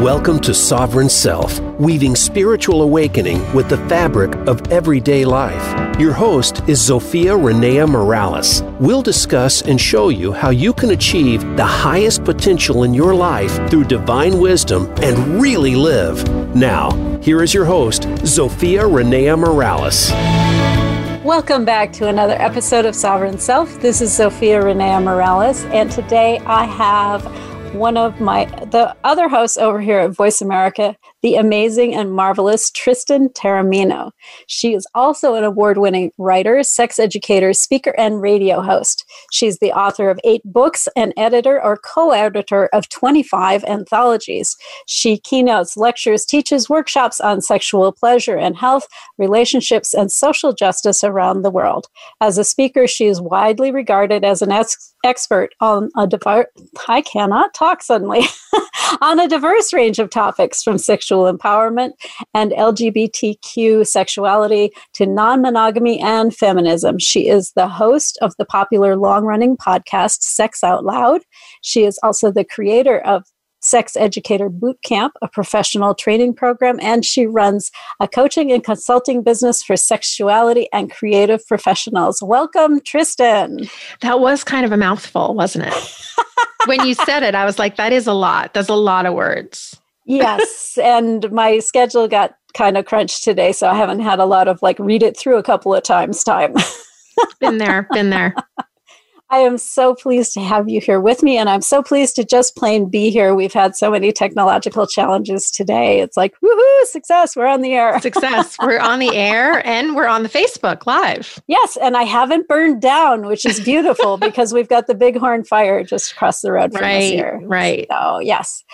Welcome to Sovereign Self, weaving spiritual awakening with the fabric of everyday life. Your host is Zofia Renea Morales. We'll discuss and show you how you can achieve the highest potential in your life through divine wisdom and really live. Now, here is your host, Zofia Renea Morales. Welcome back to another episode of Sovereign Self. This is Zofia Renea Morales, and today I have one of my the other hosts over here at Voice America, the amazing and marvelous Tristan Taormino. She is also an award-winning writer, sex educator, speaker, and radio host. She's the author of eight books and editor or co-editor of 25 anthologies. She keynotes, lectures, teaches workshops on sexual pleasure and health, relationships, and social justice around the world. As a speaker, she is widely regarded as an ex- expert on a diverse I cannot talk suddenly on a diverse range of topics from sexual empowerment and LGBTQ sexuality to non-monogamy and feminism. She is the host of the popular long-running podcast Sex Out Loud. She is also the creator of Sex Educator Boot Camp, a professional training program, and she runs a coaching and consulting business for sexuality and creative professionals. Welcome, Tristan. That was kind of a mouthful, wasn't it? when you said it, I was like, that is a lot. That's a lot of words. Yes. And my schedule got kind of crunched today, so I haven't had a lot of like read it through a couple of times time. been there, been there. I am so pleased to have you here with me, and I'm so pleased to just plain be here. We've had so many technological challenges today. It's like, woohoo, success, we're on the air. success, we're on the air, and we're on the Facebook Live. Yes, and I haven't burned down, which is beautiful because we've got the Bighorn Fire just across the road from right, us here. Right. So, yes.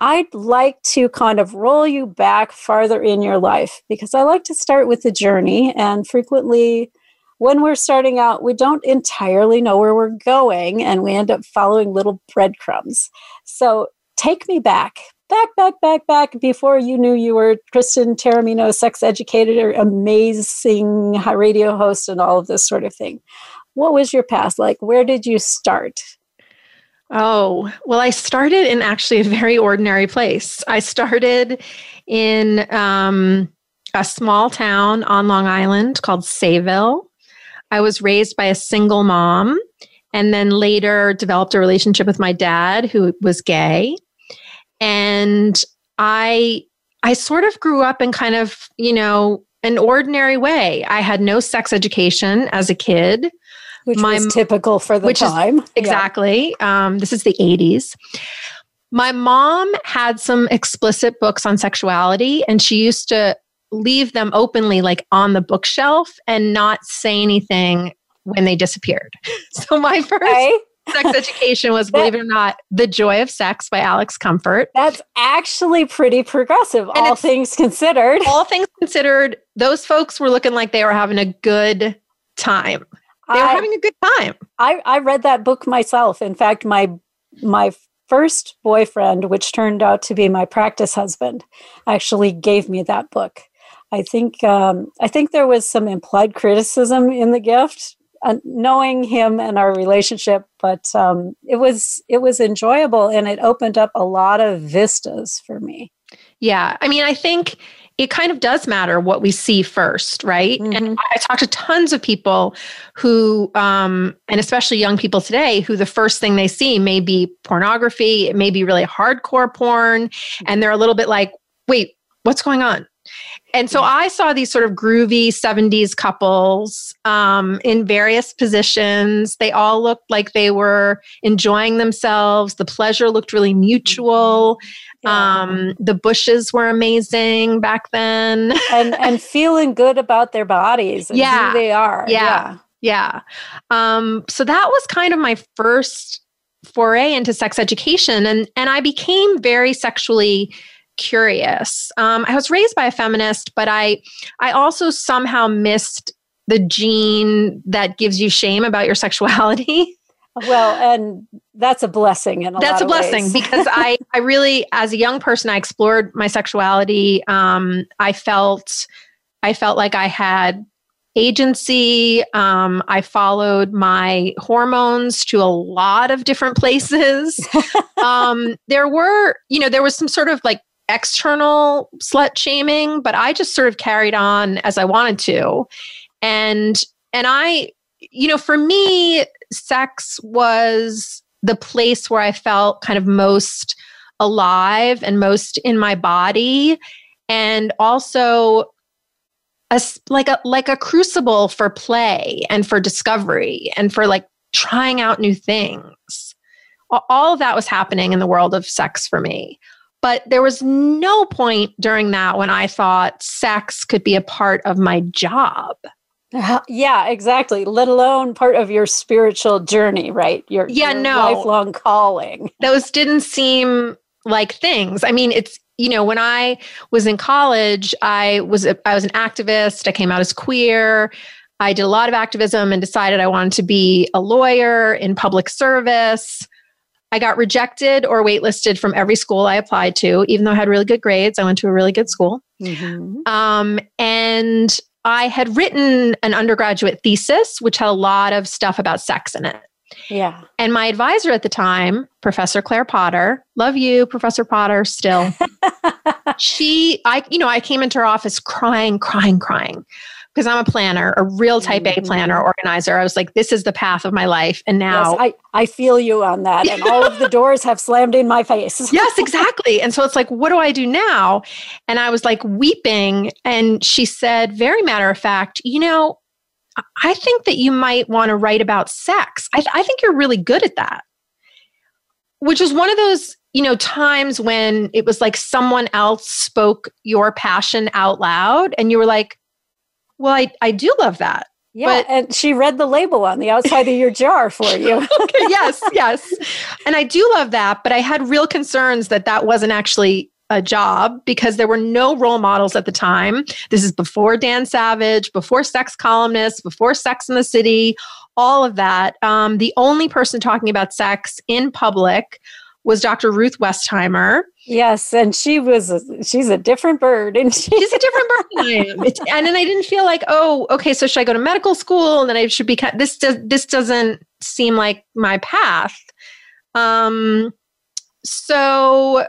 I'd like to kind of roll you back farther in your life because I like to start with the journey, and frequently when we're starting out, we don't entirely know where we're going and we end up following little breadcrumbs. So take me back, back, back, back, back before you knew you were Tristan Taormino, sex educator, amazing radio host, and all of this sort of thing. What was your past like? Where did you start? Oh, well, I started in actually a very ordinary place. I started in um, a small town on Long Island called Sayville. I was raised by a single mom and then later developed a relationship with my dad who was gay. And I I sort of grew up in kind of, you know, an ordinary way. I had no sex education as a kid. Which my, was typical for the time. Is, exactly. Yeah. Um, this is the 80s. My mom had some explicit books on sexuality, and she used to leave them openly like on the bookshelf and not say anything when they disappeared. So my first sex education was, believe it or not, The Joy of Sex by Alex Comfort. That's actually pretty progressive, and all things considered. All things considered, those folks were looking like they were having a good time. They were I, having a good time. I, I read that book myself. In fact, my my first boyfriend, which turned out to be my practice husband, actually gave me that book. I think um, I think there was some implied criticism in the gift, uh, knowing him and our relationship, but um, it was it was enjoyable and it opened up a lot of vistas for me. Yeah, I mean, I think it kind of does matter what we see first, right? Mm-hmm. And I talk to tons of people who, um, and especially young people today, who the first thing they see may be pornography, it may be really hardcore porn, and they're a little bit like, wait, what's going on? And so I saw these sort of groovy 70s couples um, in various positions. They all looked like they were enjoying themselves. The pleasure looked really mutual. Yeah. Um, the bushes were amazing back then. and, and feeling good about their bodies and yeah. who they are. Yeah. Yeah. yeah. Um, so that was kind of my first foray into sex education. And, and I became very sexually curious. Um, I was raised by a feminist, but I I also somehow missed the gene that gives you shame about your sexuality. Well, and that's a blessing in a That's a blessing because I I really as a young person I explored my sexuality. Um, I felt I felt like I had agency. Um, I followed my hormones to a lot of different places. um, there were, you know, there was some sort of like external slut shaming, but I just sort of carried on as I wanted to. And and I, you know, for me, sex was the place where I felt kind of most alive and most in my body and also a like a like a crucible for play and for discovery and for like trying out new things. All of that was happening in the world of sex for me. But there was no point during that when i thought sex could be a part of my job yeah exactly let alone part of your spiritual journey right your yeah your no lifelong calling those didn't seem like things i mean it's you know, when I was in college, I was a, I was an activist. I came out as queer. I did a lot of activism and decided I wanted to be a lawyer in public service. I got rejected or waitlisted from every school I applied to, even though I had really good grades. I went to a really good school. Mm-hmm. Um, and I had written an undergraduate thesis, which had a lot of stuff about sex in it. Yeah. And my advisor at the time, Professor Claire Potter, love you, Professor Potter, still. she, I, you know, I came into her office crying, crying, crying because I'm a planner, a real type A planner, mm-hmm. organizer. I was like, this is the path of my life. And now yes, I, I feel you on that. And all of the doors have slammed in my face. yes, exactly. And so it's like, what do I do now? And I was like weeping. And she said, very matter of fact, you know, I think that you might want to write about sex. I, I think you're really good at that. Which was one of those, you know, times when it was like someone else spoke your passion out loud and you were like, well, I, I do love that. Yeah, but, and she read the label on the outside of your jar for you. okay, yes, yes. And I do love that, but I had real concerns that that wasn't actually a job because there were no role models at the time. This is before Dan Savage, before sex columnists, before Sex in the City, all of that. Um, the only person talking about sex in public was Dr. Ruth Westheimer. Yes, and she was a, she's a different bird, and she? she's a different bird than I am. It's, and then I didn't feel like, oh, okay, so should I go to medical school? And then I should be this does this doesn't seem like my path. Um, so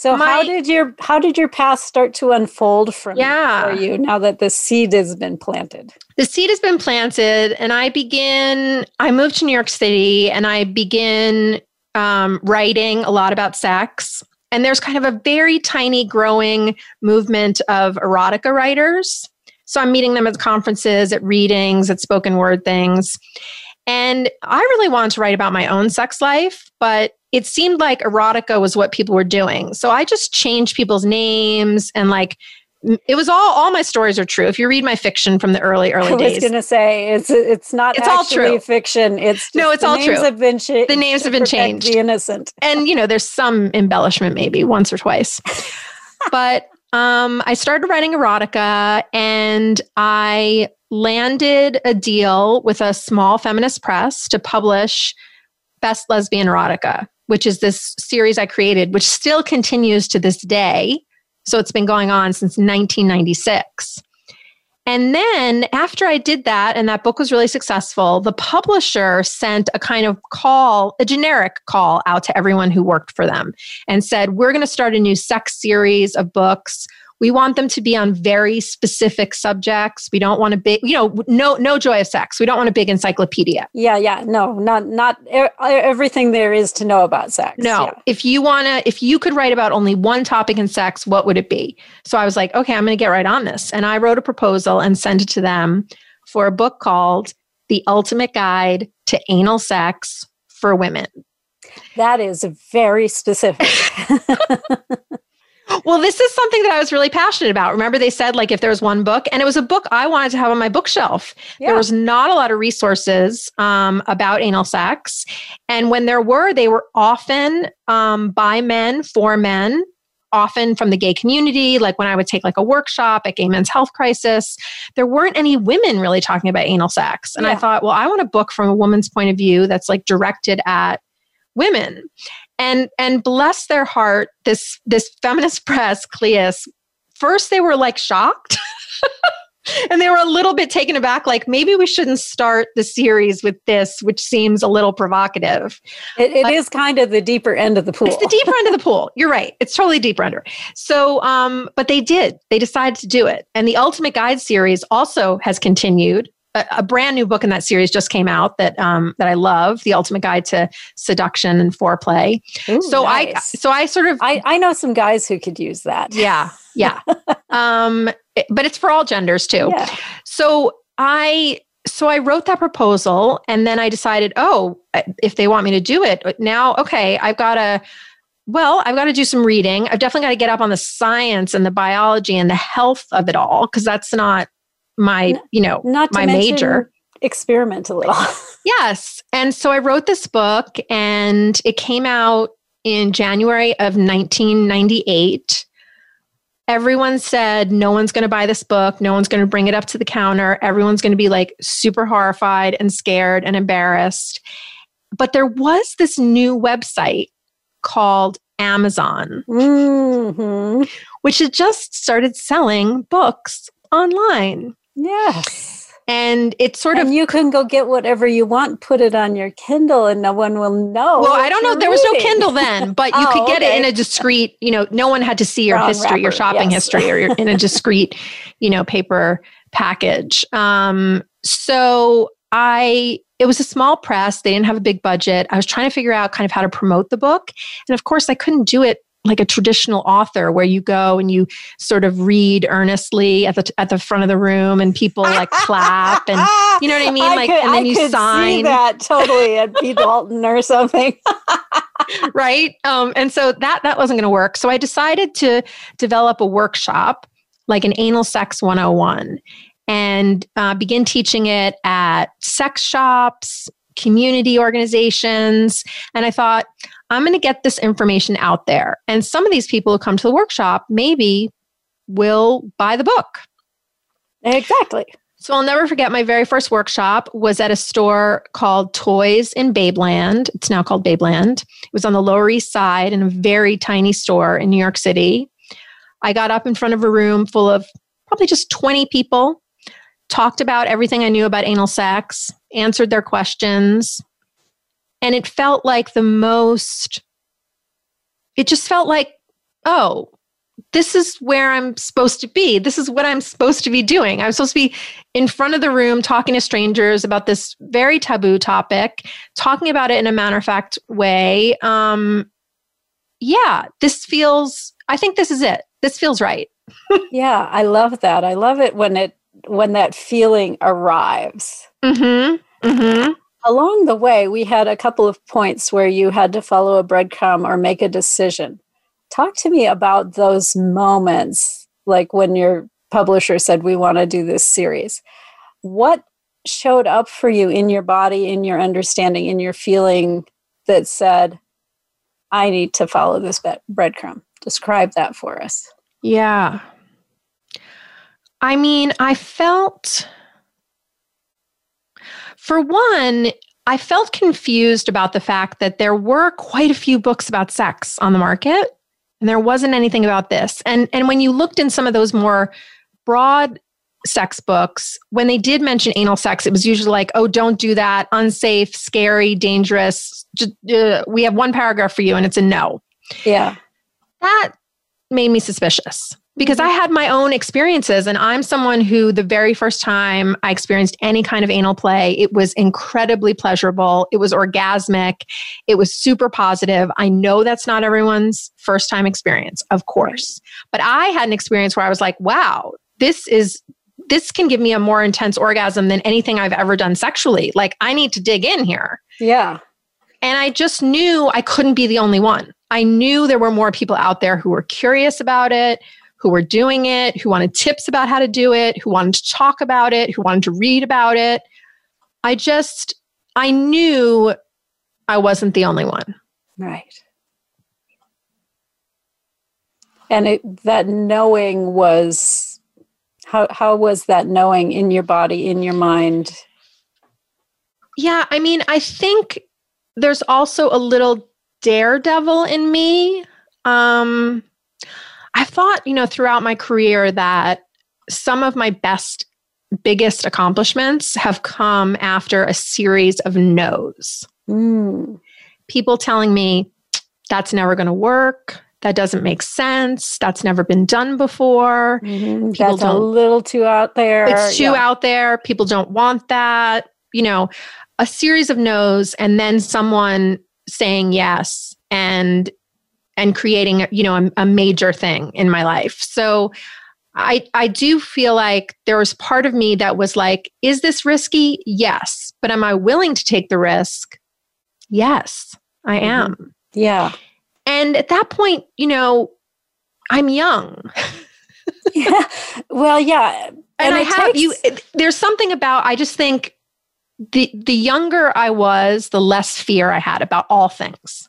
so My, how did your how did your path start to unfold from yeah. for you now that the seed has been planted? The seed has been planted, and I begin. I moved to New York City, and I begin um, writing a lot about sex. And there's kind of a very tiny growing movement of erotica writers. So I'm meeting them at conferences, at readings, at spoken word things. And I really wanted to write about my own sex life, but it seemed like erotica was what people were doing. So I just changed people's names and like it was all all my stories are true. If you read my fiction from the early early days, I was going to say it's it's not it's all true fiction. It's no, it's all true. Have been changed. The names have been changed. The innocent, and you know, there's some embellishment, maybe once or twice, but um, I started writing erotica, and I landed a deal with a small feminist press to publish Best Lesbian Erotica which is this series I created, which still continues to this day. So it's been going on since 1996. And then after I did that, and that book was really successful, the publisher sent a kind of call, a generic call out to everyone who worked for them and said, We're going to start a new sex series of books we want them to be on very specific subjects. We don't want a big, you know, no no joy of sex. We don't want a big encyclopedia. Yeah, yeah, no, not not everything there is to know about sex. No, yeah. if you want to, if you could write about only one topic in sex, what would it be? So I was like, okay, I'm going to get right on this, and I wrote a proposal and sent it to them for a book called "The Ultimate Guide to Anal Sex for Women." That is very specific. Well, this is something that I was really passionate about. Remember, they said like if there was one book, and it was a book I wanted to have on my bookshelf. Yeah. There was not a lot of resources um, about anal sex, and when there were, they were often um, by men for men. Often from the gay community, like when I would take like a workshop at Gay Men's Health Crisis, there weren't any women really talking about anal sex. And yeah. I thought, well, I want a book from a woman's point of view that's like directed at women and and bless their heart this this feminist press cleis first they were like shocked. And they were a little bit taken aback like maybe we shouldn't start the series with this which seems a little provocative. It, it is kind of the deeper end of the pool. It's the deeper end of the pool. You're right. It's totally deeper under. So um but they did. They decided to do it. And the ultimate guide series also has continued a, a brand new book in that series just came out that um that i love the ultimate guide to seduction and foreplay. Ooh, so nice. i so i sort of I, I know some guys who could use that. Yeah yeah. Um it- but it's for all genders too. Yeah. So I so I wrote that proposal and then I decided, oh, if they want me to do it now, okay, I've got to well, I've got to do some reading. I've definitely got to get up on the science and the biology and the health of it all because that's not my, you know, not my mention major. experiment a little Yes. And so I wrote this book and it came out in January of 1998. Everyone said, no one's going to buy this book. No one's going to bring it up to the counter. Everyone's going to be like super horrified and scared and embarrassed. But there was this new website called Amazon, hmm which had just started selling books online. Yes And it's sort of you can go get whatever you want put it on your kindle and no one will know Well, I don't know. There was no. Kindle then, but you Oh, could get it in a discreet, you know, no one had to see your Brown history, your shopping yes. history, or your, in a discreet, you know, paper package. Um, so I, it was a small press. They didn't have a big budget. I was trying to figure out kind of how to promote the book. And of course, I couldn't do it like a traditional author where you go and you sort of read earnestly at the at the front of the room and people like clap and you know what I mean? I like could, and then I you sign that totally at B. Dalton or something. right um, and so that that wasn't going to work so i decided to develop a workshop like an anal sex 101 and uh, begin teaching it at sex shops community organizations and i thought i'm going to get this information out there and some of these people who come to the workshop maybe will buy the book exactly. so I'll never forget my very first workshop was at a store called Toys in Babeland. It's now called Babeland. It was on the Lower East Side in a very tiny store in New York City. I got up in front of a room full of probably just 20 people, talked about everything I knew about anal sex, answered their questions. And it felt like the most, it just felt like, oh, this is where I'm supposed to be. This is what I'm supposed to be doing. I'm supposed to be in front of the room talking to strangers about this very taboo topic, talking about it in a matter of fact way. Um, yeah, this feels, I think this is it. This feels right. Yeah, I love that. I love it when it when that feeling arrives. Mm hmm. Along the way, we had a couple of points where you had to follow a breadcrumb or make a decision. Talk to me about those moments, like when your publisher said, We want to do this series. What showed up for you in your body, in your understanding, in your feeling that said, I need to follow this breadcrumb? Describe that for us. Yeah. I mean, I felt, for one, I felt confused about the fact that there were quite a few books about sex on the market and there wasn't anything about this. And and when you looked in some of those more broad sex books, when they did mention anal sex, it was usually like, "Oh, don't do that, unsafe, scary, dangerous." Just, uh, we have one paragraph for you and it's a no Yeah. that made me suspicious because I had my own experiences. And I'm someone who, the very first time I experienced any kind of anal play, it was incredibly pleasurable. It was orgasmic. It was super positive. I know that's not everyone's first time experience, of course. But I had an experience where I was like, wow, this is. This can give me a more intense orgasm than anything I've ever done sexually. Like, I need to dig in here. Yeah. And I just knew I couldn't be the only one. I knew there were more people out there who were curious about it, who were doing it, who wanted tips about how to do it, who wanted to talk about it, who wanted to read about it. I just, I knew I wasn't the only one. Right. And it, that knowing was how how was that knowing in your body, in your mind? Yeah, I mean, I think there's also a little daredevil in me. Um, I thought, you know, throughout my career that some of my best biggest accomplishments have come after a series of no's. Mm. People telling me, that's never going to work. That doesn't make sense. That's never been done before. Mm-hmm. That's a little too out there. It's too yeah. out there. People don't want that. You know, a series of no's and then someone saying yes and and creating you know a, a major thing in my life. So I, I do feel like there was part of me that was like, is this risky? Yes. But am I willing to take the risk? Yes, I mm-hmm. am. Mm-hmm. Yeah. And at that point, you know, I'm young. yeah. Well, yeah. And, and I have takes- you there's something about I just think the the younger I was, the less fear I had about all things.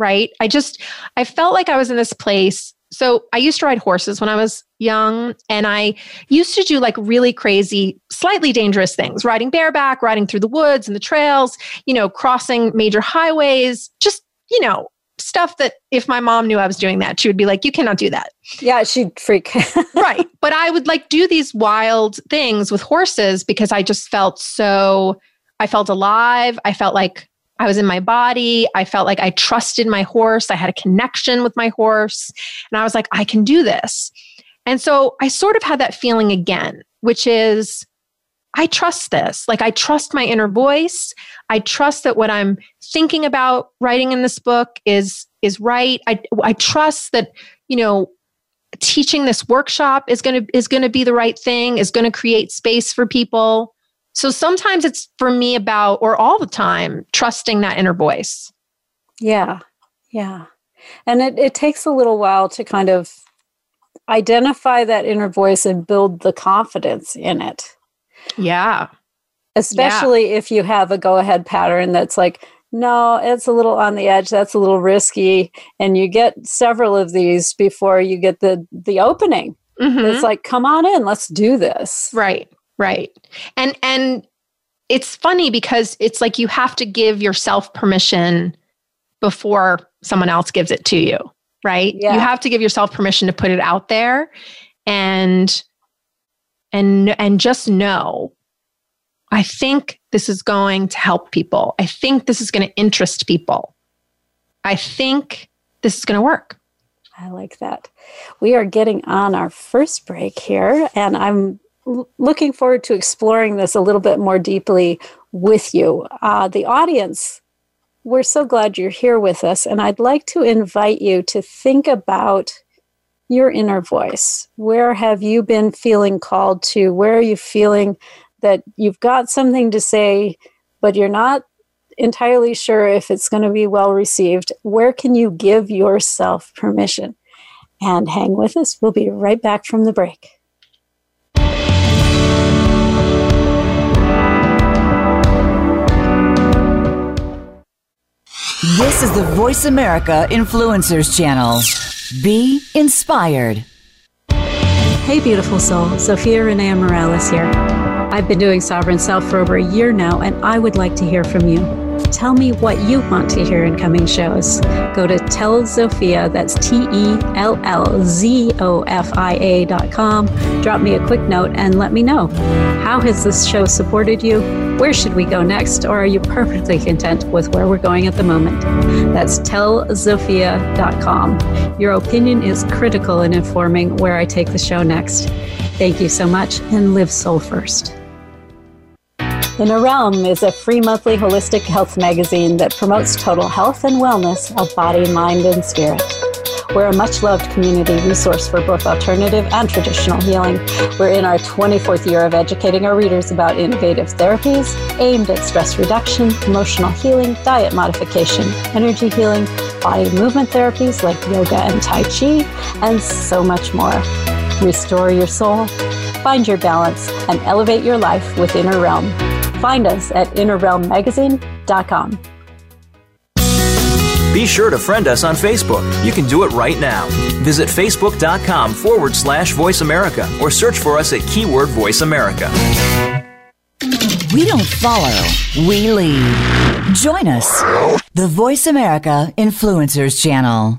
Right? I just I felt like I was in this place so I used to ride horses when I was young, and I used to do like really crazy, slightly dangerous things riding bareback, riding through the woods and the trails, you know, crossing major highways, just, you know, stuff that if my mom knew I was doing that, she would be like, you cannot do that. Yeah, she'd freak. right. But I would like do these wild things with horses because I just felt so, I felt alive. I felt like I was in my body. I felt like I trusted my horse. I had a connection with my horse. And I was like, I can do this. And so I sort of had that feeling again, which is I trust this. Like I trust my inner voice. I trust that what I'm thinking about writing in this book is is right. I I trust that, you know, teaching this workshop is going to is going to be the right thing, is going to create space for people. So sometimes it's for me about, or all the time, trusting that inner voice. Yeah. Yeah. And it, it takes a little while to kind of identify that inner voice and build the confidence in it. Yeah. Especially yeah. if you have a go ahead pattern that's like, no, it's a little on the edge. That's a little risky. And you get several of these before you get the the opening. Mm-hmm. It's like, come on in, let's do this. Right. Right. And and it's funny because it's like you have to give yourself permission before someone else gives it to you, right? Yeah. You have to give yourself permission to put it out there and and and just know I think this is going to help people. I think this is going to interest people. I think this is going to work. I like that. We are getting on our first break here, and I'm looking forward to exploring this a little bit more deeply with you. Uh, the audience, we're so glad you're here with us, and I'd like to invite you to think about your inner voice. Where have you been feeling called to? Where are you feeling that you've got something to say, but you're not entirely sure if it's going to be well received? Where can you give yourself permission? And hang with us. We'll be right back from the break. This is the Voice America Influencers Channel. Be inspired. Hey, beautiful soul. Zofia Renea Morales here. I've been doing Sovereign Self for over a year now, and I would like to hear from you. Tell me what you want to hear in coming shows. Go to Tell Zofia, that's T E L L Z O F I A dot com. Drop me a quick note and let me know. How has this show supported you? Where should we go next? Or are you perfectly content with where we're going at the moment? That's tellzofia.com. Your opinion is critical in informing where I take the show next. Thank you so much and live soul first. Inner Realm is a free monthly holistic health magazine that promotes total health and wellness of body, mind, and spirit. We're a much loved community resource for both alternative and traditional healing. We're in our 24th year of educating our readers about innovative therapies aimed at stress reduction, emotional healing, diet modification, energy healing, body movement therapies like yoga and Tai Chi, and so much more. Restore your soul, find your balance, and elevate your life with Inner Realm. Find us at innerrealmmagazine.com. Be sure to friend us on Facebook. You can do it right now. Visit facebook.com forward slash voice America or search for us at keyword voice America. We don't follow, we lead. Join us, the Voice America Influencers Channel.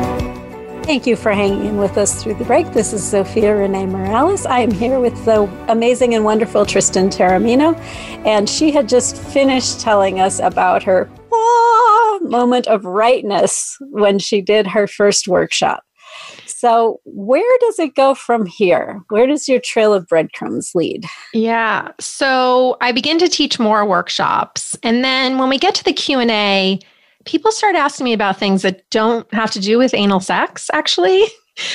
Thank you for hanging in with us through the break. This is Zofia Renea Morales. I am here with the amazing and wonderful Tristan Taormino, and she had just finished telling us about her ah, moment of rightness when she did her first workshop. So, where does it go from here? Where does your trail of breadcrumbs lead? Yeah. So, I begin to teach more workshops, and then when we get to the Q&A, people start asking me about things that don't have to do with anal sex, actually. Yeah.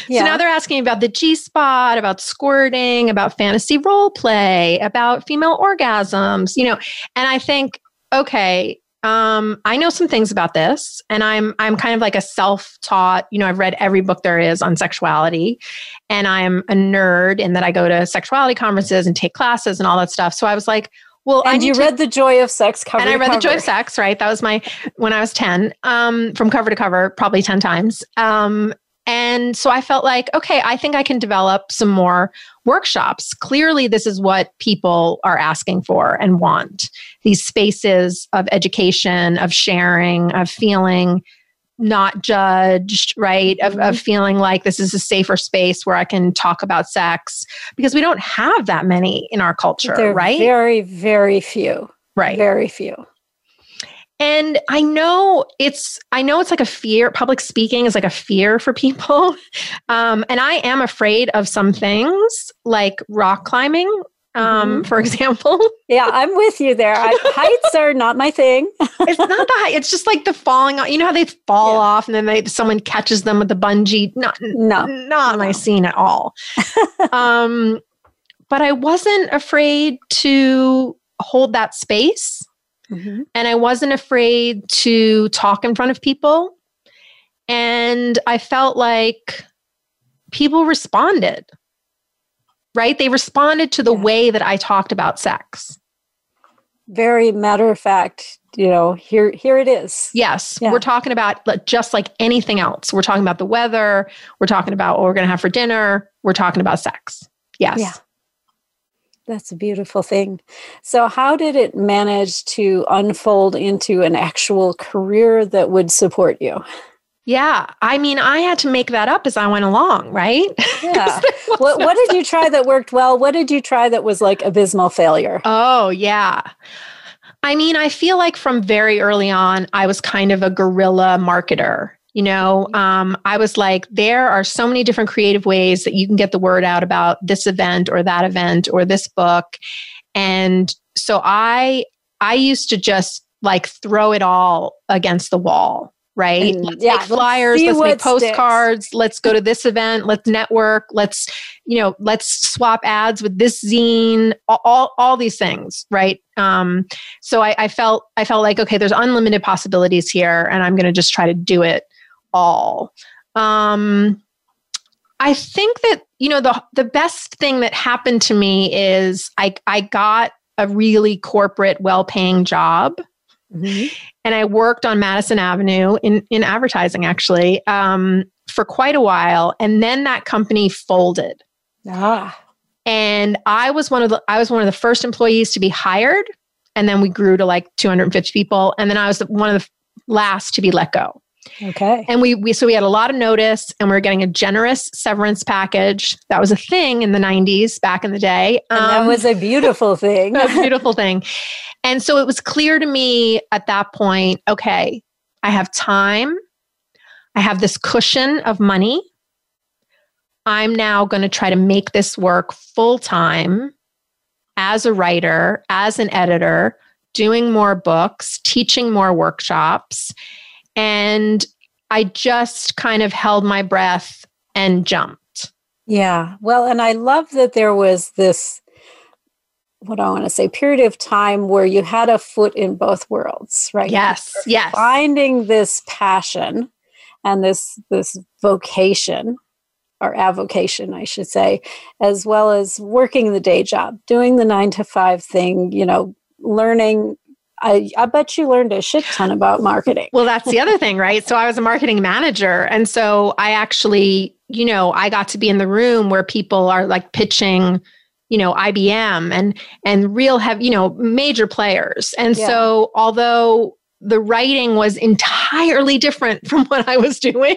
So now they're asking about the G spot, about squirting, about fantasy role play, about female orgasms, you know. And I think, okay, um, I know some things about this, and I'm I'm kind of like a self-taught. You know, I've read every book there is on sexuality, and I'm a nerd in that I go to sexuality conferences and take classes and all that stuff. So I was like, well, and you to, read The Joy of Sex cover And I read The Joy of Sex, right? That was my, when I was 10, um, from cover to cover, probably 10 times. Um, and so I felt like, okay, I think I can develop some more workshops. Clearly, this is what people are asking for and want these spaces of education, of sharing, of feeling not judged, right? Of, of mm-hmm. feeling like this is a safer space where I can talk about sex because we don't have that many in our culture, They're right? Very, very few. Right. Very few. And I know it's I know it's like a fear. Public speaking is like a fear for people, um, and I am afraid of some things like rock climbing um, mm-hmm. for example. Yeah, I'm with you there. I, heights are not my thing. it's not the height. It's just like the falling off. You know how they fall yeah. off and then they someone catches them with the bungee. Not no, not no. my scene at all. um, but I wasn't afraid to hold that space, mm-hmm. and I wasn't afraid to talk in front of people, and I felt like people responded right? They responded to the yeah. way that I talked about sex. Very matter of fact, you know, here here it is. Yes, yeah. we're talking about just like anything else. We're talking about the weather, we're talking about what we're going to have for dinner, we're talking about sex. Yes. Yeah. That's a beautiful thing. So, how did it manage to unfold into an actual career that would support you? Yeah. I mean, I had to make that up as I went along, right? Yeah. what, what did you try that worked well? What did you try that was like abysmal failure? Oh, yeah. I mean, I feel like from very early on, I was kind of a guerrilla marketer. You know, um, I was like, there are so many different creative ways that you can get the word out about this event or that event or this book. And so I, I used to just like throw it all against the wall right? And, let's yeah, make flyers, let's, let's make postcards, sticks. let's go to this event, let's network, let's, you know, let's swap ads with this zine, all, all, all these things, right? Um, so I, I felt I felt like, okay, there's unlimited possibilities here, and I'm gonna just try to do it all. Um, I think that, you know, the the best thing that happened to me is I I got a really corporate, well-paying job Mm-hmm. And I worked on Madison Avenue in, in advertising actually um, for quite a while. And then that company folded. Ah. And I was one of the I was one of the first employees to be hired. And then we grew to like 250 people. And then I was one of the last to be let go. Okay. And we, we so we had a lot of notice and we are getting a generous severance package. That was a thing in the 90s back in the day. And um, that was a beautiful thing. a beautiful thing. And so it was clear to me at that point, okay, I have time. I have this cushion of money. I'm now going to try to make this work full time as a writer, as an editor, doing more books, teaching more workshops. And I just kind of held my breath and jumped. Yeah. Well, and I love that there was this, what I want to say, period of time where you had a foot in both worlds, right? Yes. Yes. Finding this passion and this this vocation or avocation, I should say, as well as working the day job, doing the nine to five thing, you know, learning. I, I bet you learned a shit ton about marketing. Well, that's the other thing, right? So I was a marketing manager. And so I actually, you know, I got to be in the room where people are like pitching you know IBM and and real have you know major players and yeah. so although the writing was entirely different from what I was doing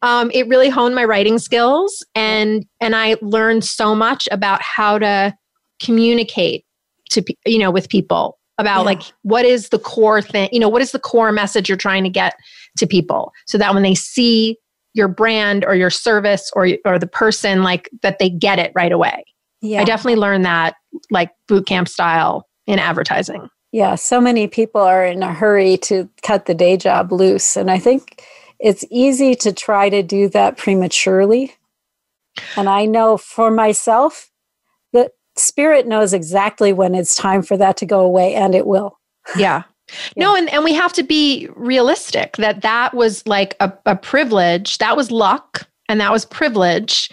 um, it really honed my writing skills and and I learned so much about how to communicate to you know with people about yeah. like what is the core thing you know what is the core message you're trying to get to people so that when they see your brand or your service or or the person like that they get it right away yeah. I definitely learned that like boot camp style in advertising. Yeah, so many people are in a hurry to cut the day job loose. And I think it's easy to try to do that prematurely. And I know for myself spirit knows exactly when it's time for that to go away, and it will. Yeah. Yeah. No, and, and we have to be realistic that that was like a, a privilege. That was luck and that was privilege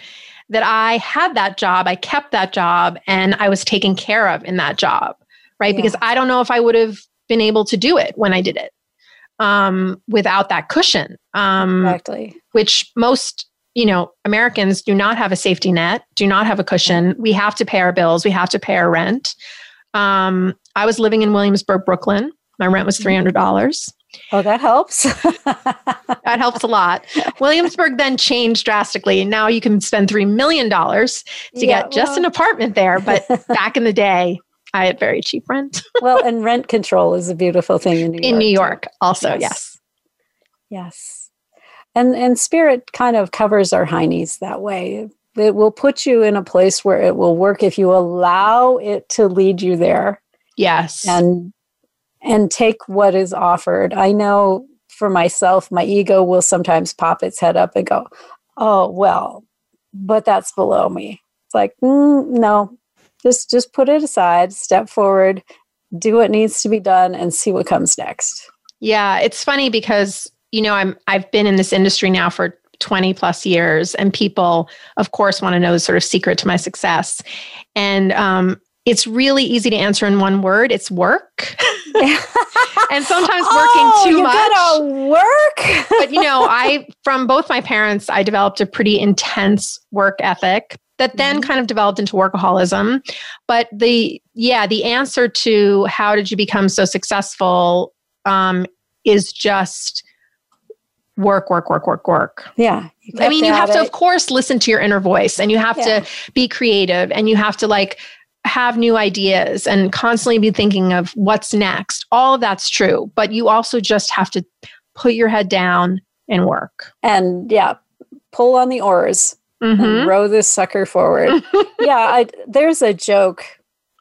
that I had that job, I kept that job, and I was taken care of in that job, right? Yeah. Because I don't know if I would have been able to do it when I did it um, without that cushion. Um, exactly. Which most you know Americans do not have a safety net, do not have a cushion. We have to pay our bills, we have to pay our rent. Um, I was living in Williamsburg, Brooklyn. My rent was three hundred dollars. Oh, that helps. that helps a lot. Williamsburg then changed drastically. Now you can spend $3 million to yeah, get just well, an apartment there. But back in the day, I had very cheap rent. well, and rent control is a beautiful thing in New York. In New York, also, yes. yes. Yes. And and spirit kind of covers our high heinies that way. It will put you in a place where it will work if you allow it to lead you there. Yes. And and take what is offered. I know for myself, my ego will sometimes pop its head up and go, "Oh, well, but that's below me." It's like, mm, no, just just put it aside, step forward, do what needs to be done, and see what comes next. Yeah, it's funny because you know I'm I've been in this industry now for 20 plus years, and people, of course, want to know the sort of secret to my success. And um, it's really easy to answer in one word it's work and sometimes oh, working too you much gotta work but you know i from both my parents i developed a pretty intense work ethic that then mm-hmm. kind of developed into workaholism but the yeah the answer to how did you become so successful um, is just work, work, work, work, work. Yeah. I mean, you have it. to, of course, listen to your inner voice and you have yeah. to be creative and you have to like have new ideas and constantly be thinking of what's next. All of that's true, but you also just have to put your head down and work. And yeah, pull on the oars mm-hmm. and row this sucker forward. yeah, I, there's a joke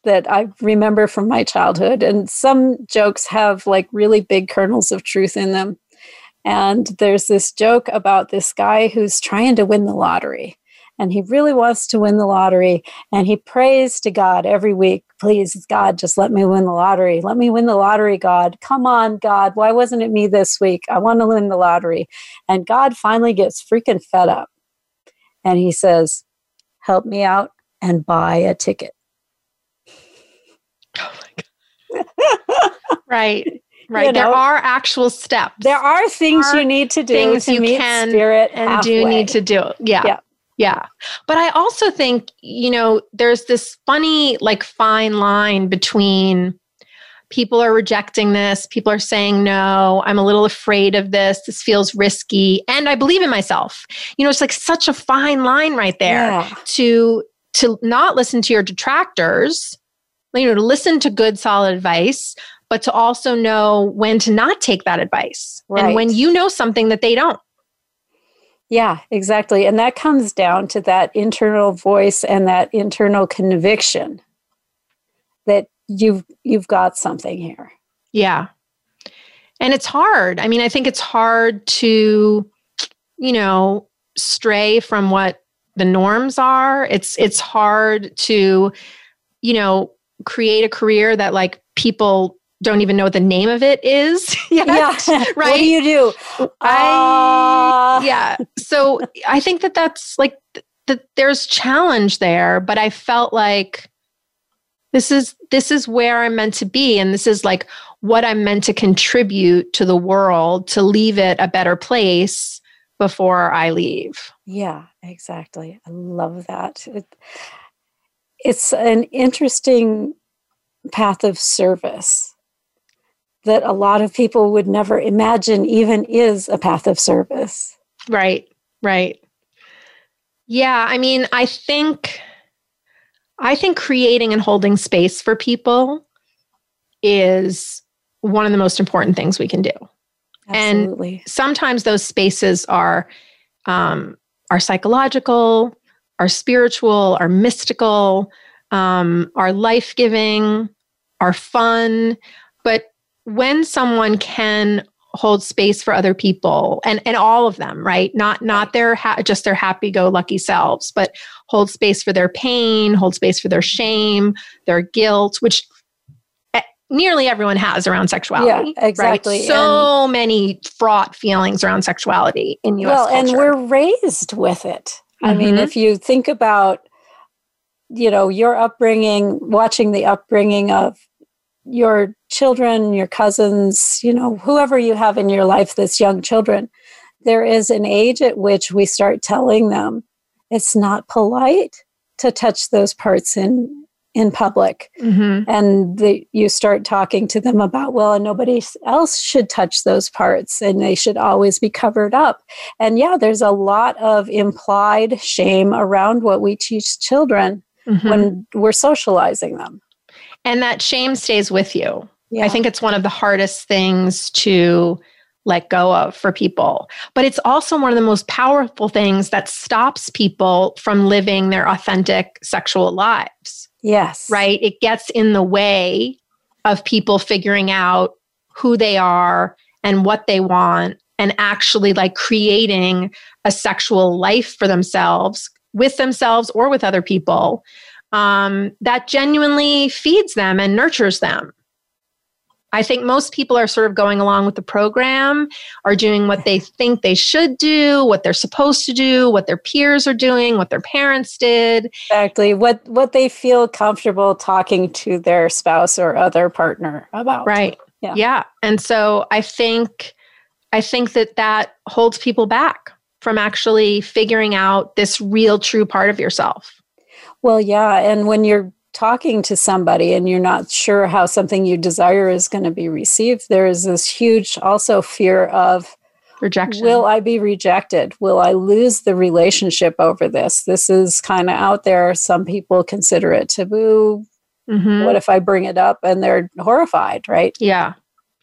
that I remember from my childhood, and some jokes have like really big kernels of truth in them. And there's this joke about this guy who's trying to win the lottery and he really wants to win the lottery. And he prays to God every week, please, God, just let me win the lottery. Let me win the lottery, God. Come on, God. Why wasn't it me this week? I want to win the lottery. And God finally gets freaking fed up. And he says, help me out and buy a ticket. Oh my God. right. Right. You know, there are actual steps. There are things there are you need to do things to you meet can spirit and halfway. do need to do. Yeah. yeah. Yeah. But I also think, you know, there's this funny, like, fine line between people are rejecting this, people are saying no, I'm a little afraid of this, this feels risky, and I believe in myself. You know, it's like such a fine line right there yeah. to to not listen to your detractors, you know, to listen to good solid advice, but to also know when to not take that advice. Right. And when you know something that they don't. Yeah, exactly. And that comes down to that internal voice and that internal conviction that you've you've got something here. Yeah. And it's hard. I mean, I think it's hard to you know, stray from what the norms are. It's it's hard to you know, create a career that like people don't even know what the name of it is. yet. Yeah. Right. what do you do? I, Uh, yeah. So I think that that's like that there's challenge there, but I felt like this is this is where I'm meant to be and this is like what I'm meant to contribute to the world to leave it a better place before I leave. Yeah, exactly. I love that. It, it's an interesting path of service that a lot of people would never imagine even is a path of service. Right. Right. Yeah, I mean, I think I think creating and holding space for people is one of the most important things we can do. And- sometimes those spaces are um, are psychological, are spiritual, are mystical, um, are life giving, are fun. But when someone can hold space for other people and and all of them right not not their ha- just their happy go lucky selves but hold space for their pain hold space for their shame their guilt which eh, nearly everyone has around sexuality Yeah, exactly. right? so many fraught feelings around sexuality in us well, culture. and we're raised with it. I mean, Mhm. if you think about, you know, your upbringing, watching the upbringing of your children, your cousins, you know, whoever you have in your life that's young children, there is an age at which we start telling them it's not polite to touch those parts in in public Mhm. and the, you start talking to them about well nobody else should touch those parts and they should always be covered up and yeah there's a lot of implied shame around what we teach children Mhm. when we're socializing them and that shame stays with you yeah. I think it's one of the hardest things to let go of for people. But it's also one of the most powerful things that stops people from living their authentic sexual lives, yes right? It gets in the way of people figuring out who they are and what they want and actually like creating a sexual life for themselves with themselves or with other people um, that genuinely feeds them and nurtures them. I think most people are sort of going along with the program, are doing what they think they should do, what they're supposed to do, what their peers are doing, what their parents did. exactly what what they feel comfortable talking to their spouse or other partner about Right. Yeah. Yeah. And so I think I think that that holds people back from actually figuring out this real true part of yourself. Well yeah and when you're talking to somebody and you're not sure how something you desire is going to be received there is this huge also fear of Rejection. Will I be rejected? Will I lose the relationship over this? This is kind of out there. Some people consider it taboo. Mhm. What if I bring it up and they're horrified, right? Yeah.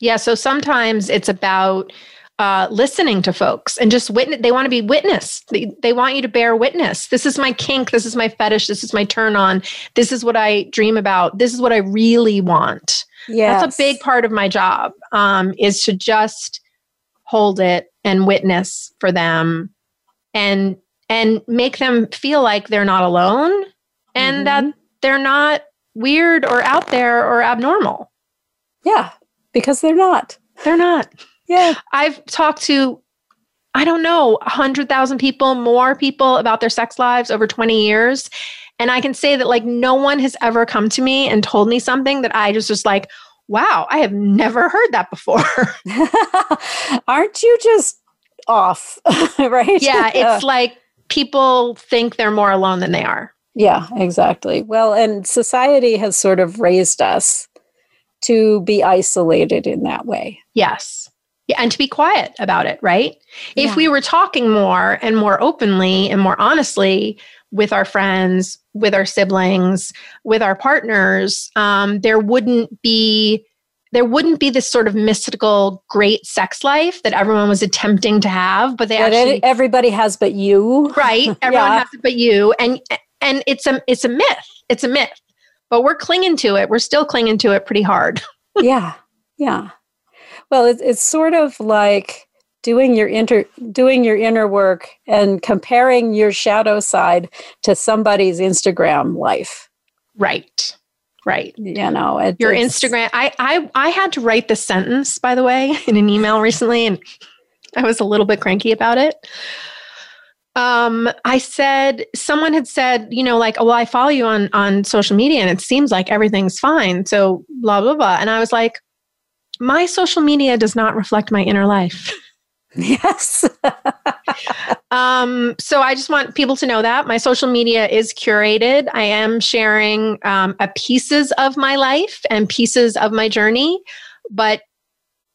Yeah. So sometimes it's about uh, listening to folks and just witness. They want to be witness. They, they want you to bear witness. This is my kink. This is my fetish. This is my turn on. This is what I dream about. This is what I really want. Yeah. That's a big part of my job um, is to just hold it and witness for them and and make them feel like they're not alone and that they're not weird or out there or abnormal. Yeah, because they're not. They're not. Yeah. I've talked to, I don't know, 100,000 people, more people about their sex lives over 20 years. And I can say that, like, no one has ever come to me and told me something that I just was like, wow, I have never heard that before. Aren't you just off? right? yeah, it's like people think they're more alone than they are. Yeah, exactly. Well, and society has sort of raised us to be isolated in that way. Yes. Yeah, and to be quiet about it, right? Yeah. If we were talking more and more openly and more honestly with our friends, with our siblings, with our partners, um, there wouldn't be there wouldn't be this sort of mystical great sex life that everyone was attempting to have, but they actually everybody has but you. right everyone Yeah. has it but you and and it's a it's a myth it's a myth but we're clinging to it we're still clinging to it pretty hard yeah yeah well it's, it's sort of like doing your inter doing your inner work and comparing your shadow side to somebody's instagram life right right. You know, it, Your Instagram. I, I I had to write this sentence, by the way, in an email recently, and I was a little bit cranky about it. Um, I said someone had said, you know, like, oh, well, I follow you on on social media, and it seems like everything's fine. So blah blah blah. And I was like, my social media does not reflect my inner life. Yes. Um, so I just want people to know that my social media is curated. I am sharing um, a pieces of my life and pieces of my journey, but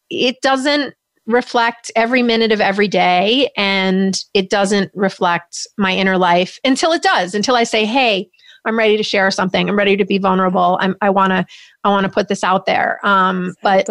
it doesn't reflect every minute of every day, and it doesn't reflect my inner life until it does. Until I say, "Hey, I'm ready to share something. I'm ready to be vulnerable. I'm, I want to, I want to put this out there." Um, but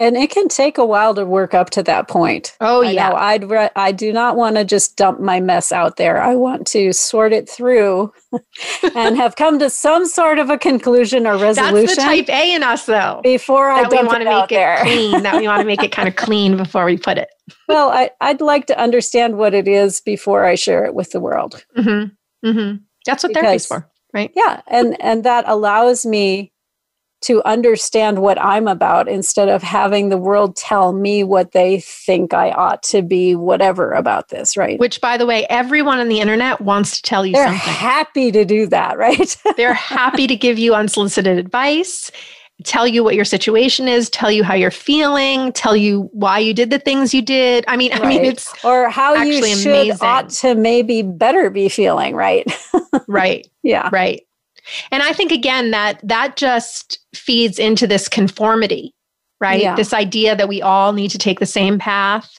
and it can take a while to work up to that point. Oh, I yeah. know. I'd re- I do not want to just dump my mess out there. I want to sort it through and have come to some sort of a conclusion or resolution. that's the type A in us, though. before I That we dump want to make it there. clean. That we want to make it kind of clean before we put it. well, I, I'd like to understand what it is before I share it with the world. Mm-hmm. Mm-hmm. That's what therapy's Because- for, right? Yeah, and and that allows me to understand what I'm about instead of having the world tell me what they think I ought to be, whatever about this, right? Which, by the way, everyone on the internet wants to tell you They're something. happy to do that, right? They're happy to give you unsolicited advice, tell you what your situation is, tell you how you're feeling, tell you why you did the things you did. I mean, I mean, Right. it's or how you should amazing. ought to maybe better be feeling, right? right, yeah. right. And I think again that that just feeds into this conformity, right? Yeah. This idea that we all need to take the same path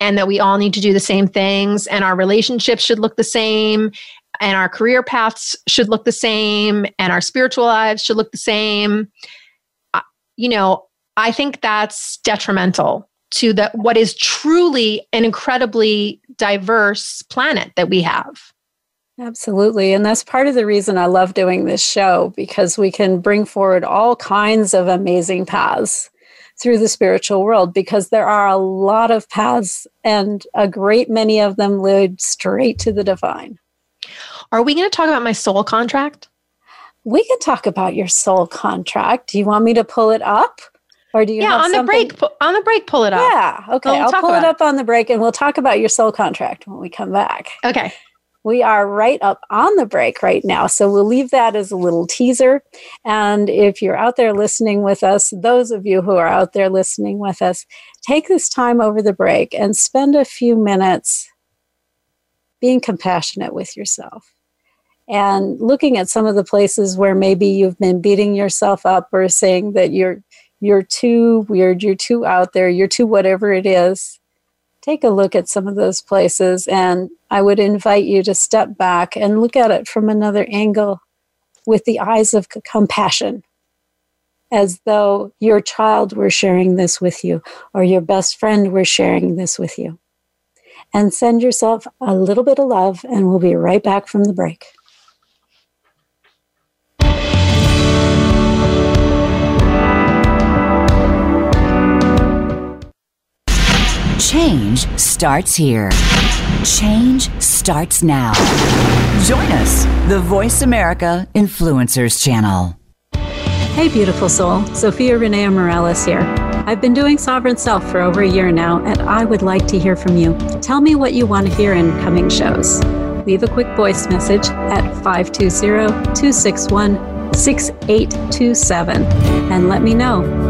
and that we all need to do the same things and our relationships should look the same and our career paths should look the same and our spiritual lives should look the same. You know, I think that's detrimental to the what is truly an incredibly diverse planet that we have. Absolutely. And that's part of the reason I love doing this show because we can bring forward all kinds of amazing paths through the spiritual world because there are a lot of paths and a great many of them lead straight to the divine. Are we going to talk about my soul contract? We can talk about your soul contract. Do you want me to pull it up? Or do you yeah, on the something- break, pu- on the break, pull it up. Yeah, okay. We'll I'll pull it up on the break and we'll talk about your soul contract when we come back. Okay. We are right up on the break right now. So we'll leave that as a little teaser. And if you're out there listening with us, those of you who are out there listening with us, take this time over the break and spend a few minutes being compassionate with yourself and looking at some of the places where maybe you've been beating yourself up or saying that you're you're too weird, you're too out there, you're too whatever it is take a look at some of those places and I would invite you to step back and look at it from another angle with the eyes of compassion, as though your child were sharing this with you or your best friend were sharing this with you. And send yourself a little bit of love, and we'll be right back from the break. Change starts here. Change starts now. Join us, the Voice America Influencers Channel. Hey, beautiful soul. Zofia Renea Morales here. I've been doing Sovereign Self for over a year now, and I would like to hear from you. Tell me what you want to hear in coming shows. Leave a quick voice message at 520 261 6827 and let me know.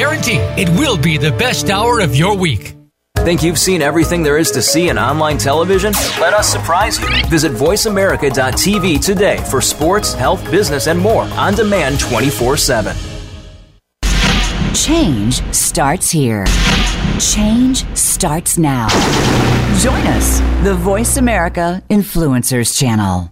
guarantee it will be the best hour of your week. Think you've seen everything there is to see in online television? Let us surprise you. Visit VoiceAmerica.tv today for sports, health, business, and more on demand 24 7. Change starts here. Change starts now. Join us, the Voice America Influencers Channel.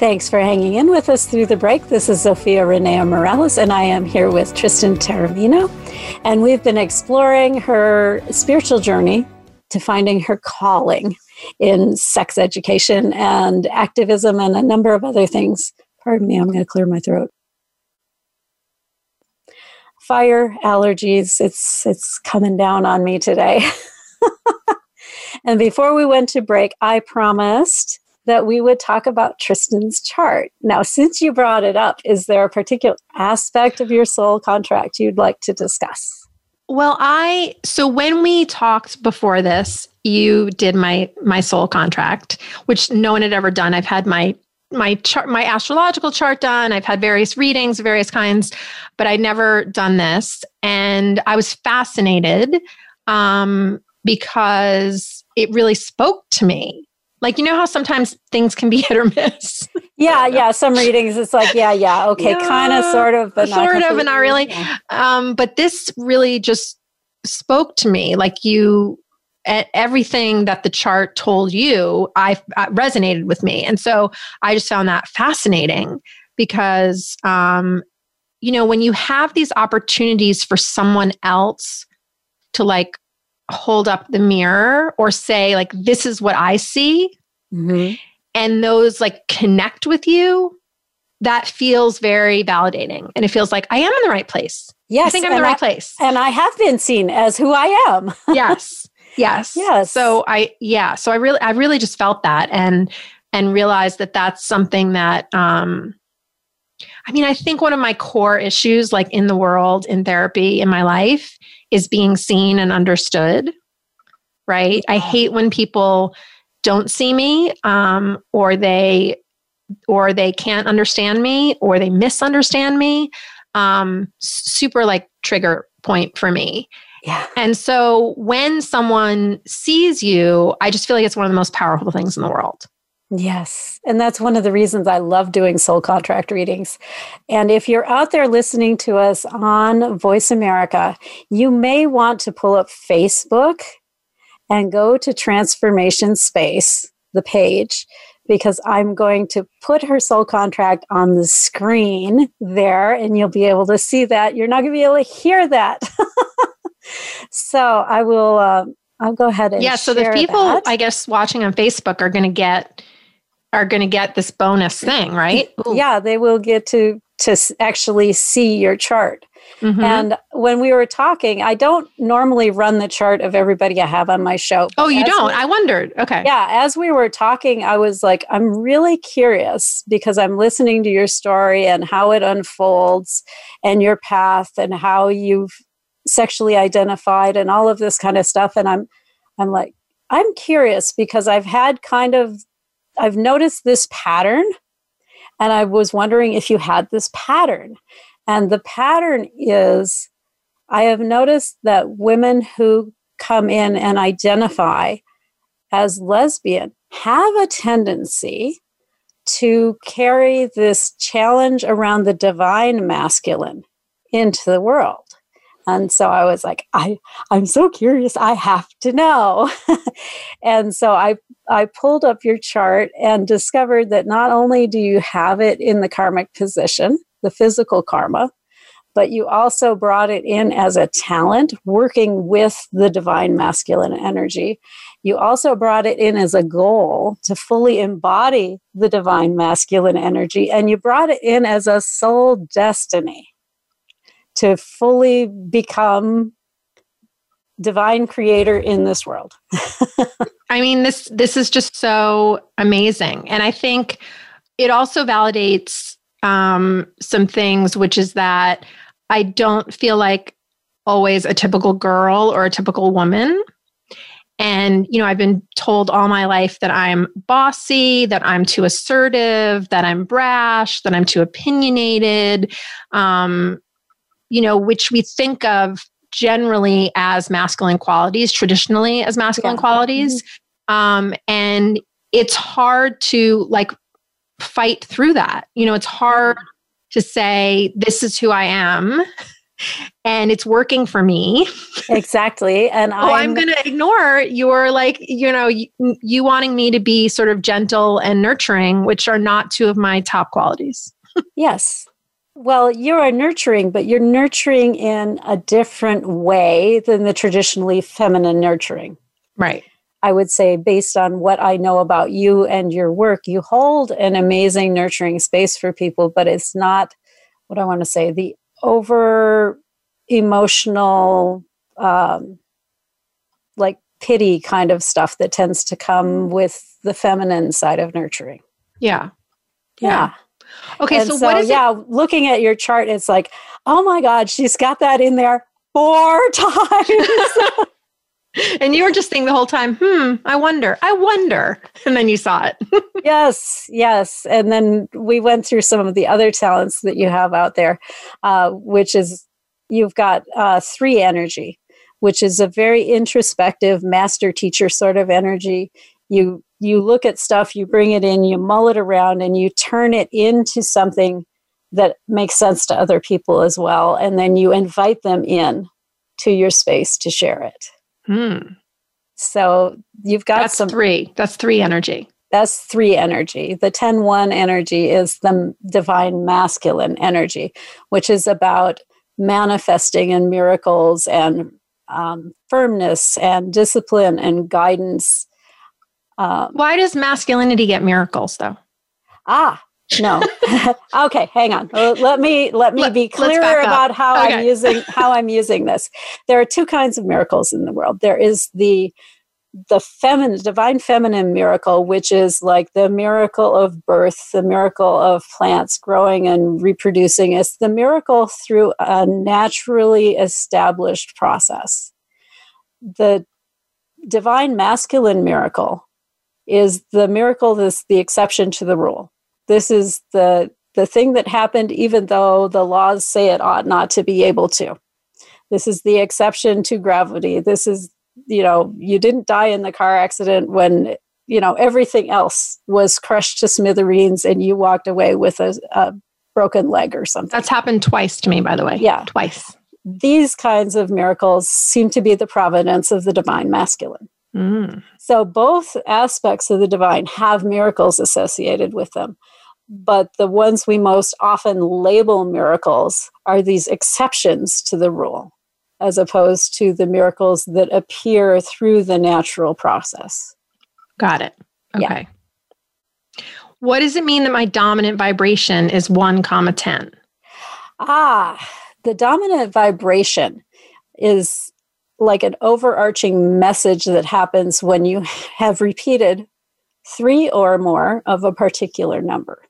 Thanks for hanging in with us through the break. This is Zofia Renea Morales, and I am here with Tristan Taormino. And we've been exploring her spiritual journey to finding her calling in sex education and activism and a number of other things. Pardon me, I'm going to clear my throat. Fire, allergies, it's it's coming down on me today. and before we went to break, I promised that we would talk about Tristan's chart. Now, since you brought it up, is there a particular aspect of your soul contract you'd like to discuss? Well, I so when we talked before this, you did my my soul contract, which no one had ever done. I've had my my chart my astrological chart done. I've had various readings various kinds, but I'd never done this. And I was fascinated um, because it really spoke to me like you know how sometimes things can be hit or miss. yeah, yeah. Some readings it's like yeah, yeah, okay, yeah, kind of, sort of, but sort of, and not really. Um, but this really just spoke to me. Like you, everything that the chart told you, I, I resonated with me, and so I just found that fascinating because, um, you know, when you have these opportunities for someone else to like hold up the mirror or say like this is what i see mm-hmm. and those like connect with you that feels very validating and it feels like i am in the right place. Yes i think i'm in the right I, place. and i have been seen as who i am. Yes yes. Yes. So i yeah so i really i really just felt that and and realized that that's something that um I mean, I think one of my core issues, like in the world, in therapy, in my life, is being seen and understood. Right. I hate when people don't see me um, or they or they can't understand me or they misunderstand me um, super like trigger point for me yeah and so when someone sees you i just feel like it's one of the most powerful things in the world Yes. And that's one of the reasons I love doing soul contract readings. And if you're out there listening to us on Voice America, you may want to pull up Facebook and go to Transformation Space, the page, because I'm going to put her soul contract on the screen there and you'll be able to see that. You're not going to be able to hear that. so I will. Uh, I'll go ahead and yeah. So the people, that. I guess, watching on Facebook are going to get are going to get this bonus thing, right? Ooh. Yeah, they will get to to actually see your chart. Mm-hmm. And when we were talking, I don't normally run the chart of everybody I have on my show. Oh, you don't? We, I wondered. Okay. Yeah, as we were talking, I was like, I'm really curious because I'm listening to your story and how it unfolds and your path and how you've sexually identified and all of this kind of stuff and I'm I'm like I'm curious because I've had kind of I've noticed this pattern and I was wondering if you had this pattern. And the pattern is I have noticed that women who come in and identify as lesbian have a tendency to carry this challenge around the divine masculine into the world. And so I was like, I, I'm so curious. I have to know. and so I, I pulled up your chart and discovered that not only do you have it in the karmic position, the physical karma, but you also brought it in as a talent working with the divine masculine energy. You also brought it in as a goal to fully embody the divine masculine energy, and you brought it in as a soul destiny to fully become divine creator in this world. I mean, this this is just so amazing, and I think it also validates um, some things, which is that I don't feel like always a typical girl or a typical woman. And, you know, I've been told all my life that I'm bossy, that I'm too assertive, that I'm brash, that I'm too opinionated, um, you know, which we think of generally as masculine qualities, traditionally as masculine yeah. qualities. Mm-hmm. Um, and it's hard to like fight through that. You know, it's hard to say, this is who I am and it's working for me. Exactly. And oh, I'm, I'm going to ignore your like, you know, you, you, wanting me to be sort of gentle and nurturing, which are not two of my top qualities. yes. Well, you are nurturing, but you're nurturing in a different way than the traditionally feminine nurturing. Right. I would say, based on what I know about you and your work, you hold an amazing nurturing space for people, but it's not what I want to say the over emotional, um, like pity kind of stuff that tends to come with the feminine side of nurturing. Yeah. Yeah. yeah. Okay, so, so, what is yeah, it? looking at your chart, it's like, oh my God, she's got that in there four times. and you were just thinking the whole time, hmm, I wonder, I wonder. And then you saw it. yes, yes. And then we went through some of the other talents that you have out there, uh, which is you've got uh, three energy, which is a very introspective master teacher sort of energy. You you look at stuff, you bring it in, you mull it around, and you turn it into something that makes sense to other people as well. And then you invite them in to your space to share it. Hmm. So you've got That's some three. That's three energy. That's three energy. The 10 1 energy is the divine masculine energy, which is about manifesting in miracles and um, firmness and discipline and guidance. Um, Why does masculinity get miracles though? Ah, no. okay, hang on. Uh, let me let me let, be clear about how okay. I'm using how I'm using this. There are two kinds of miracles in the world. There is the the feminine divine feminine miracle which is like the miracle of birth the miracle of plants growing and reproducing it's the miracle through a naturally established process the divine masculine miracle is the miracle that's the exception to the rule. This is the the thing that happened even though the laws say it ought not to be able to. This is the exception to gravity. This is you know you didn't die in the car accident when you know everything else was crushed to smithereens and you walked away with a, a broken leg or something. That's happened twice to me by the way. Yeah. Twice. These kinds of miracles seem to be the providence of the divine masculine mm. so both aspects of the divine have miracles associated with them but the ones we most often label miracles are these exceptions to the rule as opposed to the miracles that appear through the natural process. Got it. Okay. Yeah. What does it mean that my dominant vibration is 1 comma 10? Ah, the dominant vibration is like an overarching message that happens when you have repeated three or more of a particular number.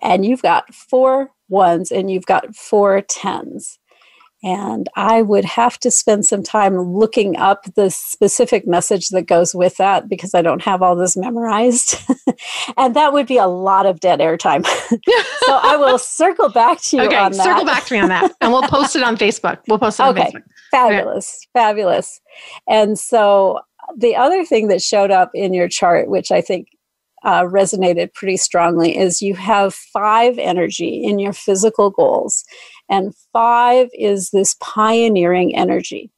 And you've got four ones and you've got four tens. And I would have to spend some time looking up the specific message that goes with that because I don't have all this memorized. and that would be a lot of dead air time. so I will circle back to you okay, on that. Circle back to me on that. And we'll post it on Facebook. We'll post it on okay, Facebook. Fabulous. Okay. Fabulous. And so the other thing that showed up in your chart, which I think uh, resonated pretty strongly, is you have five energy in your physical goals. And five is this pioneering energy.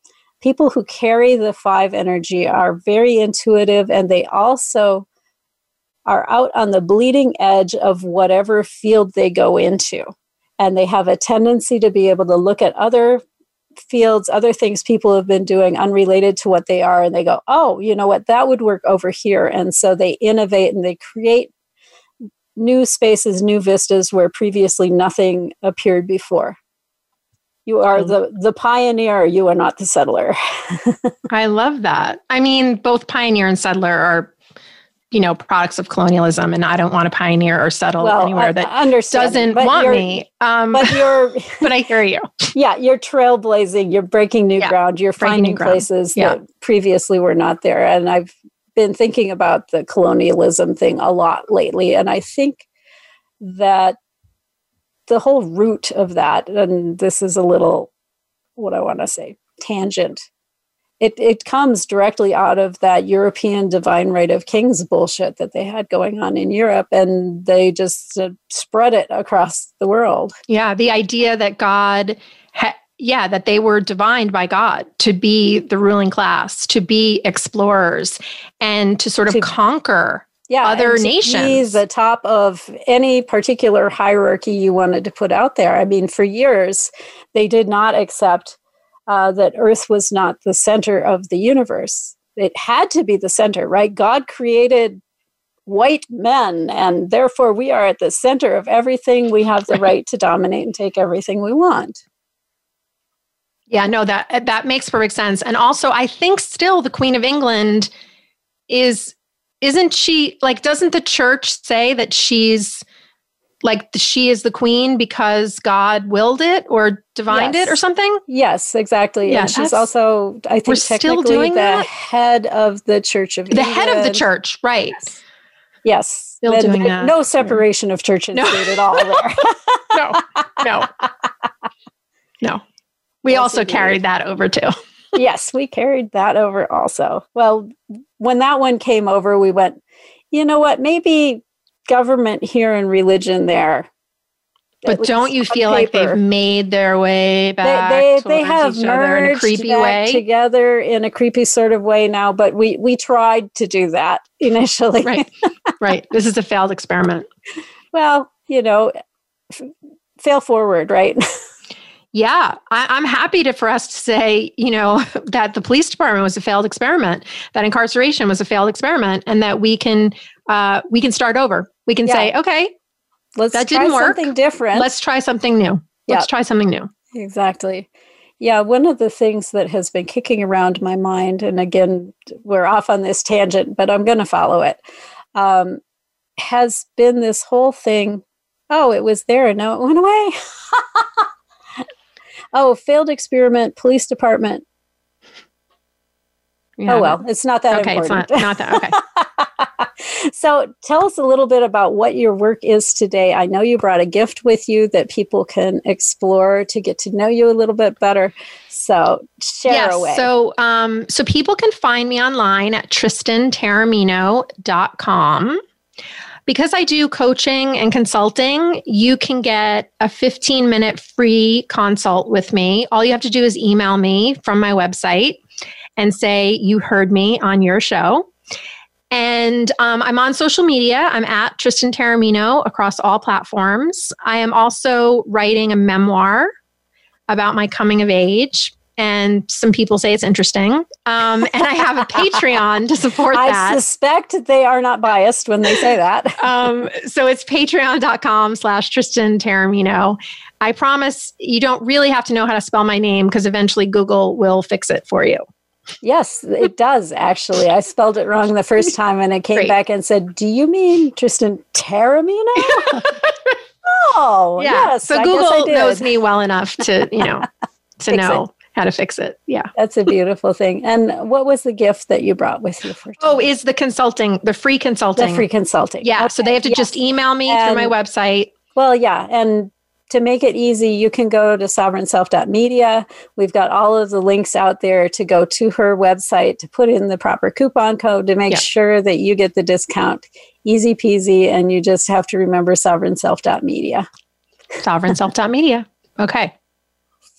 People who carry the five energy are very intuitive and they also are out on the bleeding edge of whatever field they go into. And they have a tendency to be able to look at other fields, other things people have been doing unrelated to what they are, and they go, oh, you know what, that would work over here. And so they innovate and they create new spaces, new vistas where previously nothing appeared before. You are the the pioneer. You are not the settler. I love that. I mean, both pioneer and settler are, you know, products of colonialism, and I don't want to pioneer or settle Well, anywhere I- that I doesn't want me. Um, But you're but I hear you. yeah, you're trailblazing. You're breaking new Yeah, ground. You're finding ground. places Yeah. that previously were not there. And I've been thinking about the colonialism thing a lot lately, and I think that the whole root of that, and this is a little what I want to say tangent. It, it comes directly out of that European divine right of kings bullshit that they had going on in Europe, and they just uh, spread it across the world. Yeah, the idea that God, ha- yeah, that they were divined by God to be the ruling class, to be explorers, and to sort of To- conquer. Yeah, other and to be nations. the top of any particular hierarchy you wanted to put out there. I mean, for years, they did not accept uh, that Earth was not the center of the universe. It had to be the center, right? God created white men, and therefore we are at the center of everything. We have the right to dominate and take everything we want. Yeah, no, that that makes perfect sense. And also, I think still the Queen of England is isn't she like doesn't the church say that she's like she is the queen because God willed it or divined Yes. it or something? Yes, exactly. Yeah, and she's also, I we're think, still technically doing the that? head of the Church of The head of the church, right? Yes. Still And doing that. No separation of church and No. state at all there. No, no, no. We Yes, also indeed. carried that over too. yes, we carried that over also. Well, when that one came over, we went, you know what, maybe government here and religion there. But don't you feel like they've made their way back? they, they towards have each other in a creepy way? together in a creepy sort of way now, but we we tried to do that initially. right, right. This is a failed experiment. well, you know, f- fail forward, right? Yeah, I, I'm happy to for us to say, you know, that the police department was a failed experiment, that incarceration was a failed experiment, and that we can uh, we can start over. We can Yeah. say, okay, Let's That try didn't work. something different. let's try something new. Let's try something new. Exactly. Yeah, one of the things that has been kicking around my mind, and again, we're off on this tangent, but I'm going to follow it, um, has been this whole thing. Oh, it was there and now it went away. oh, failed experiment, police department. Yeah. Oh, well, it's not that okay, it's important. not not that. Okay. so tell us a little bit about what your work is today. I know you brought a gift with you that people can explore to get to know you a little bit better. So share yes. away. So, um, so people can find me online at tristantaormino.com. Because I do coaching and consulting, you can get a 15 minute free consult with me. All you have to do is email me from my website and say you heard me on your show. And um, I'm on social media. I'm at Tristan Taormino across all platforms. I am also writing a memoir about my coming of age. And some people say it's interesting. Um, and I have a Patreon to support I that. I suspect they are not biased when they say that. um, so it's patreon.com slash Tristan Taormino. I promise you don't really have to know how to spell my name because eventually Google will fix it for you. yes, it does actually. I spelled it wrong the first time and it came Great. back and said, Do you mean Tristan Taormino? oh, Yeah. yes. so I Google knows me well enough to, you know, to know how to fix it. Yeah. That's a beautiful thing. And what was the gift that you brought with you for Oh, is the consulting, the free consulting. the free consulting? yeah. so they have to Okay, just email me through my website. Well, yeah. And to make it easy, you can go to sovereignself.media. We've got all of the links out there to go to her website to put in the proper coupon code to make Yeah. sure that you get the discount. Easy peasy. And you just have to remember sovereignself.media. Sovereignself.media. Okay.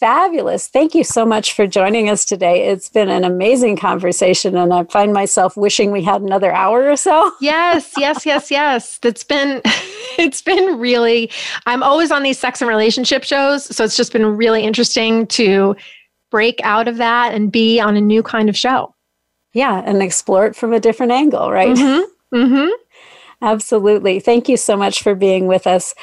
Fabulous. Thank you so much for joining us today. It's been an amazing conversation, and I find myself wishing we had another hour or so. Yes, yes, yes, yes. That's been it's been really I'm always on these sex and relationship shows, so it's just been really interesting to break out of that and be on a new kind of show. Yeah, and explore it from a different angle, right? Mhm. Mhm. Absolutely. Thank you so much for being with us.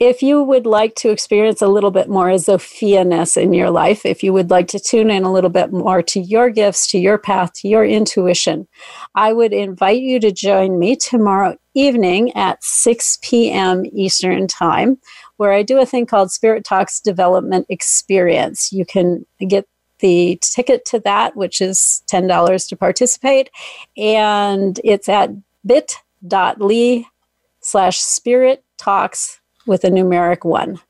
If you would like to experience a little bit more Zofia-ness in your life, if you would like to tune in a little bit more to your gifts, to your path, to your intuition, I would invite you to join me tomorrow evening at 6 p.m. Eastern Time, where I do a thing called Spirit Talks Development Experience. You can get the ticket to that, which is $10 to participate, and it's at bit.ly slash spirit talks with a numeric one.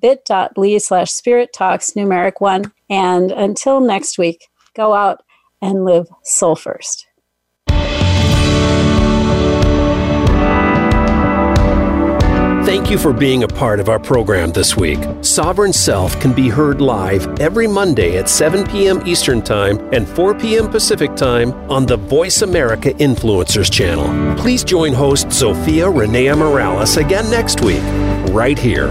bit.ly slash spirit talks numeric one. And until next week, go out and live soul first. Thank you for being a part of our program this week. Sovereign Self can be heard live every Monday at 7 p.m. Eastern Time and 4 p.m. Pacific Time on the Voice America Influencers channel. Please join host Zofia Renea Morales again next week, right here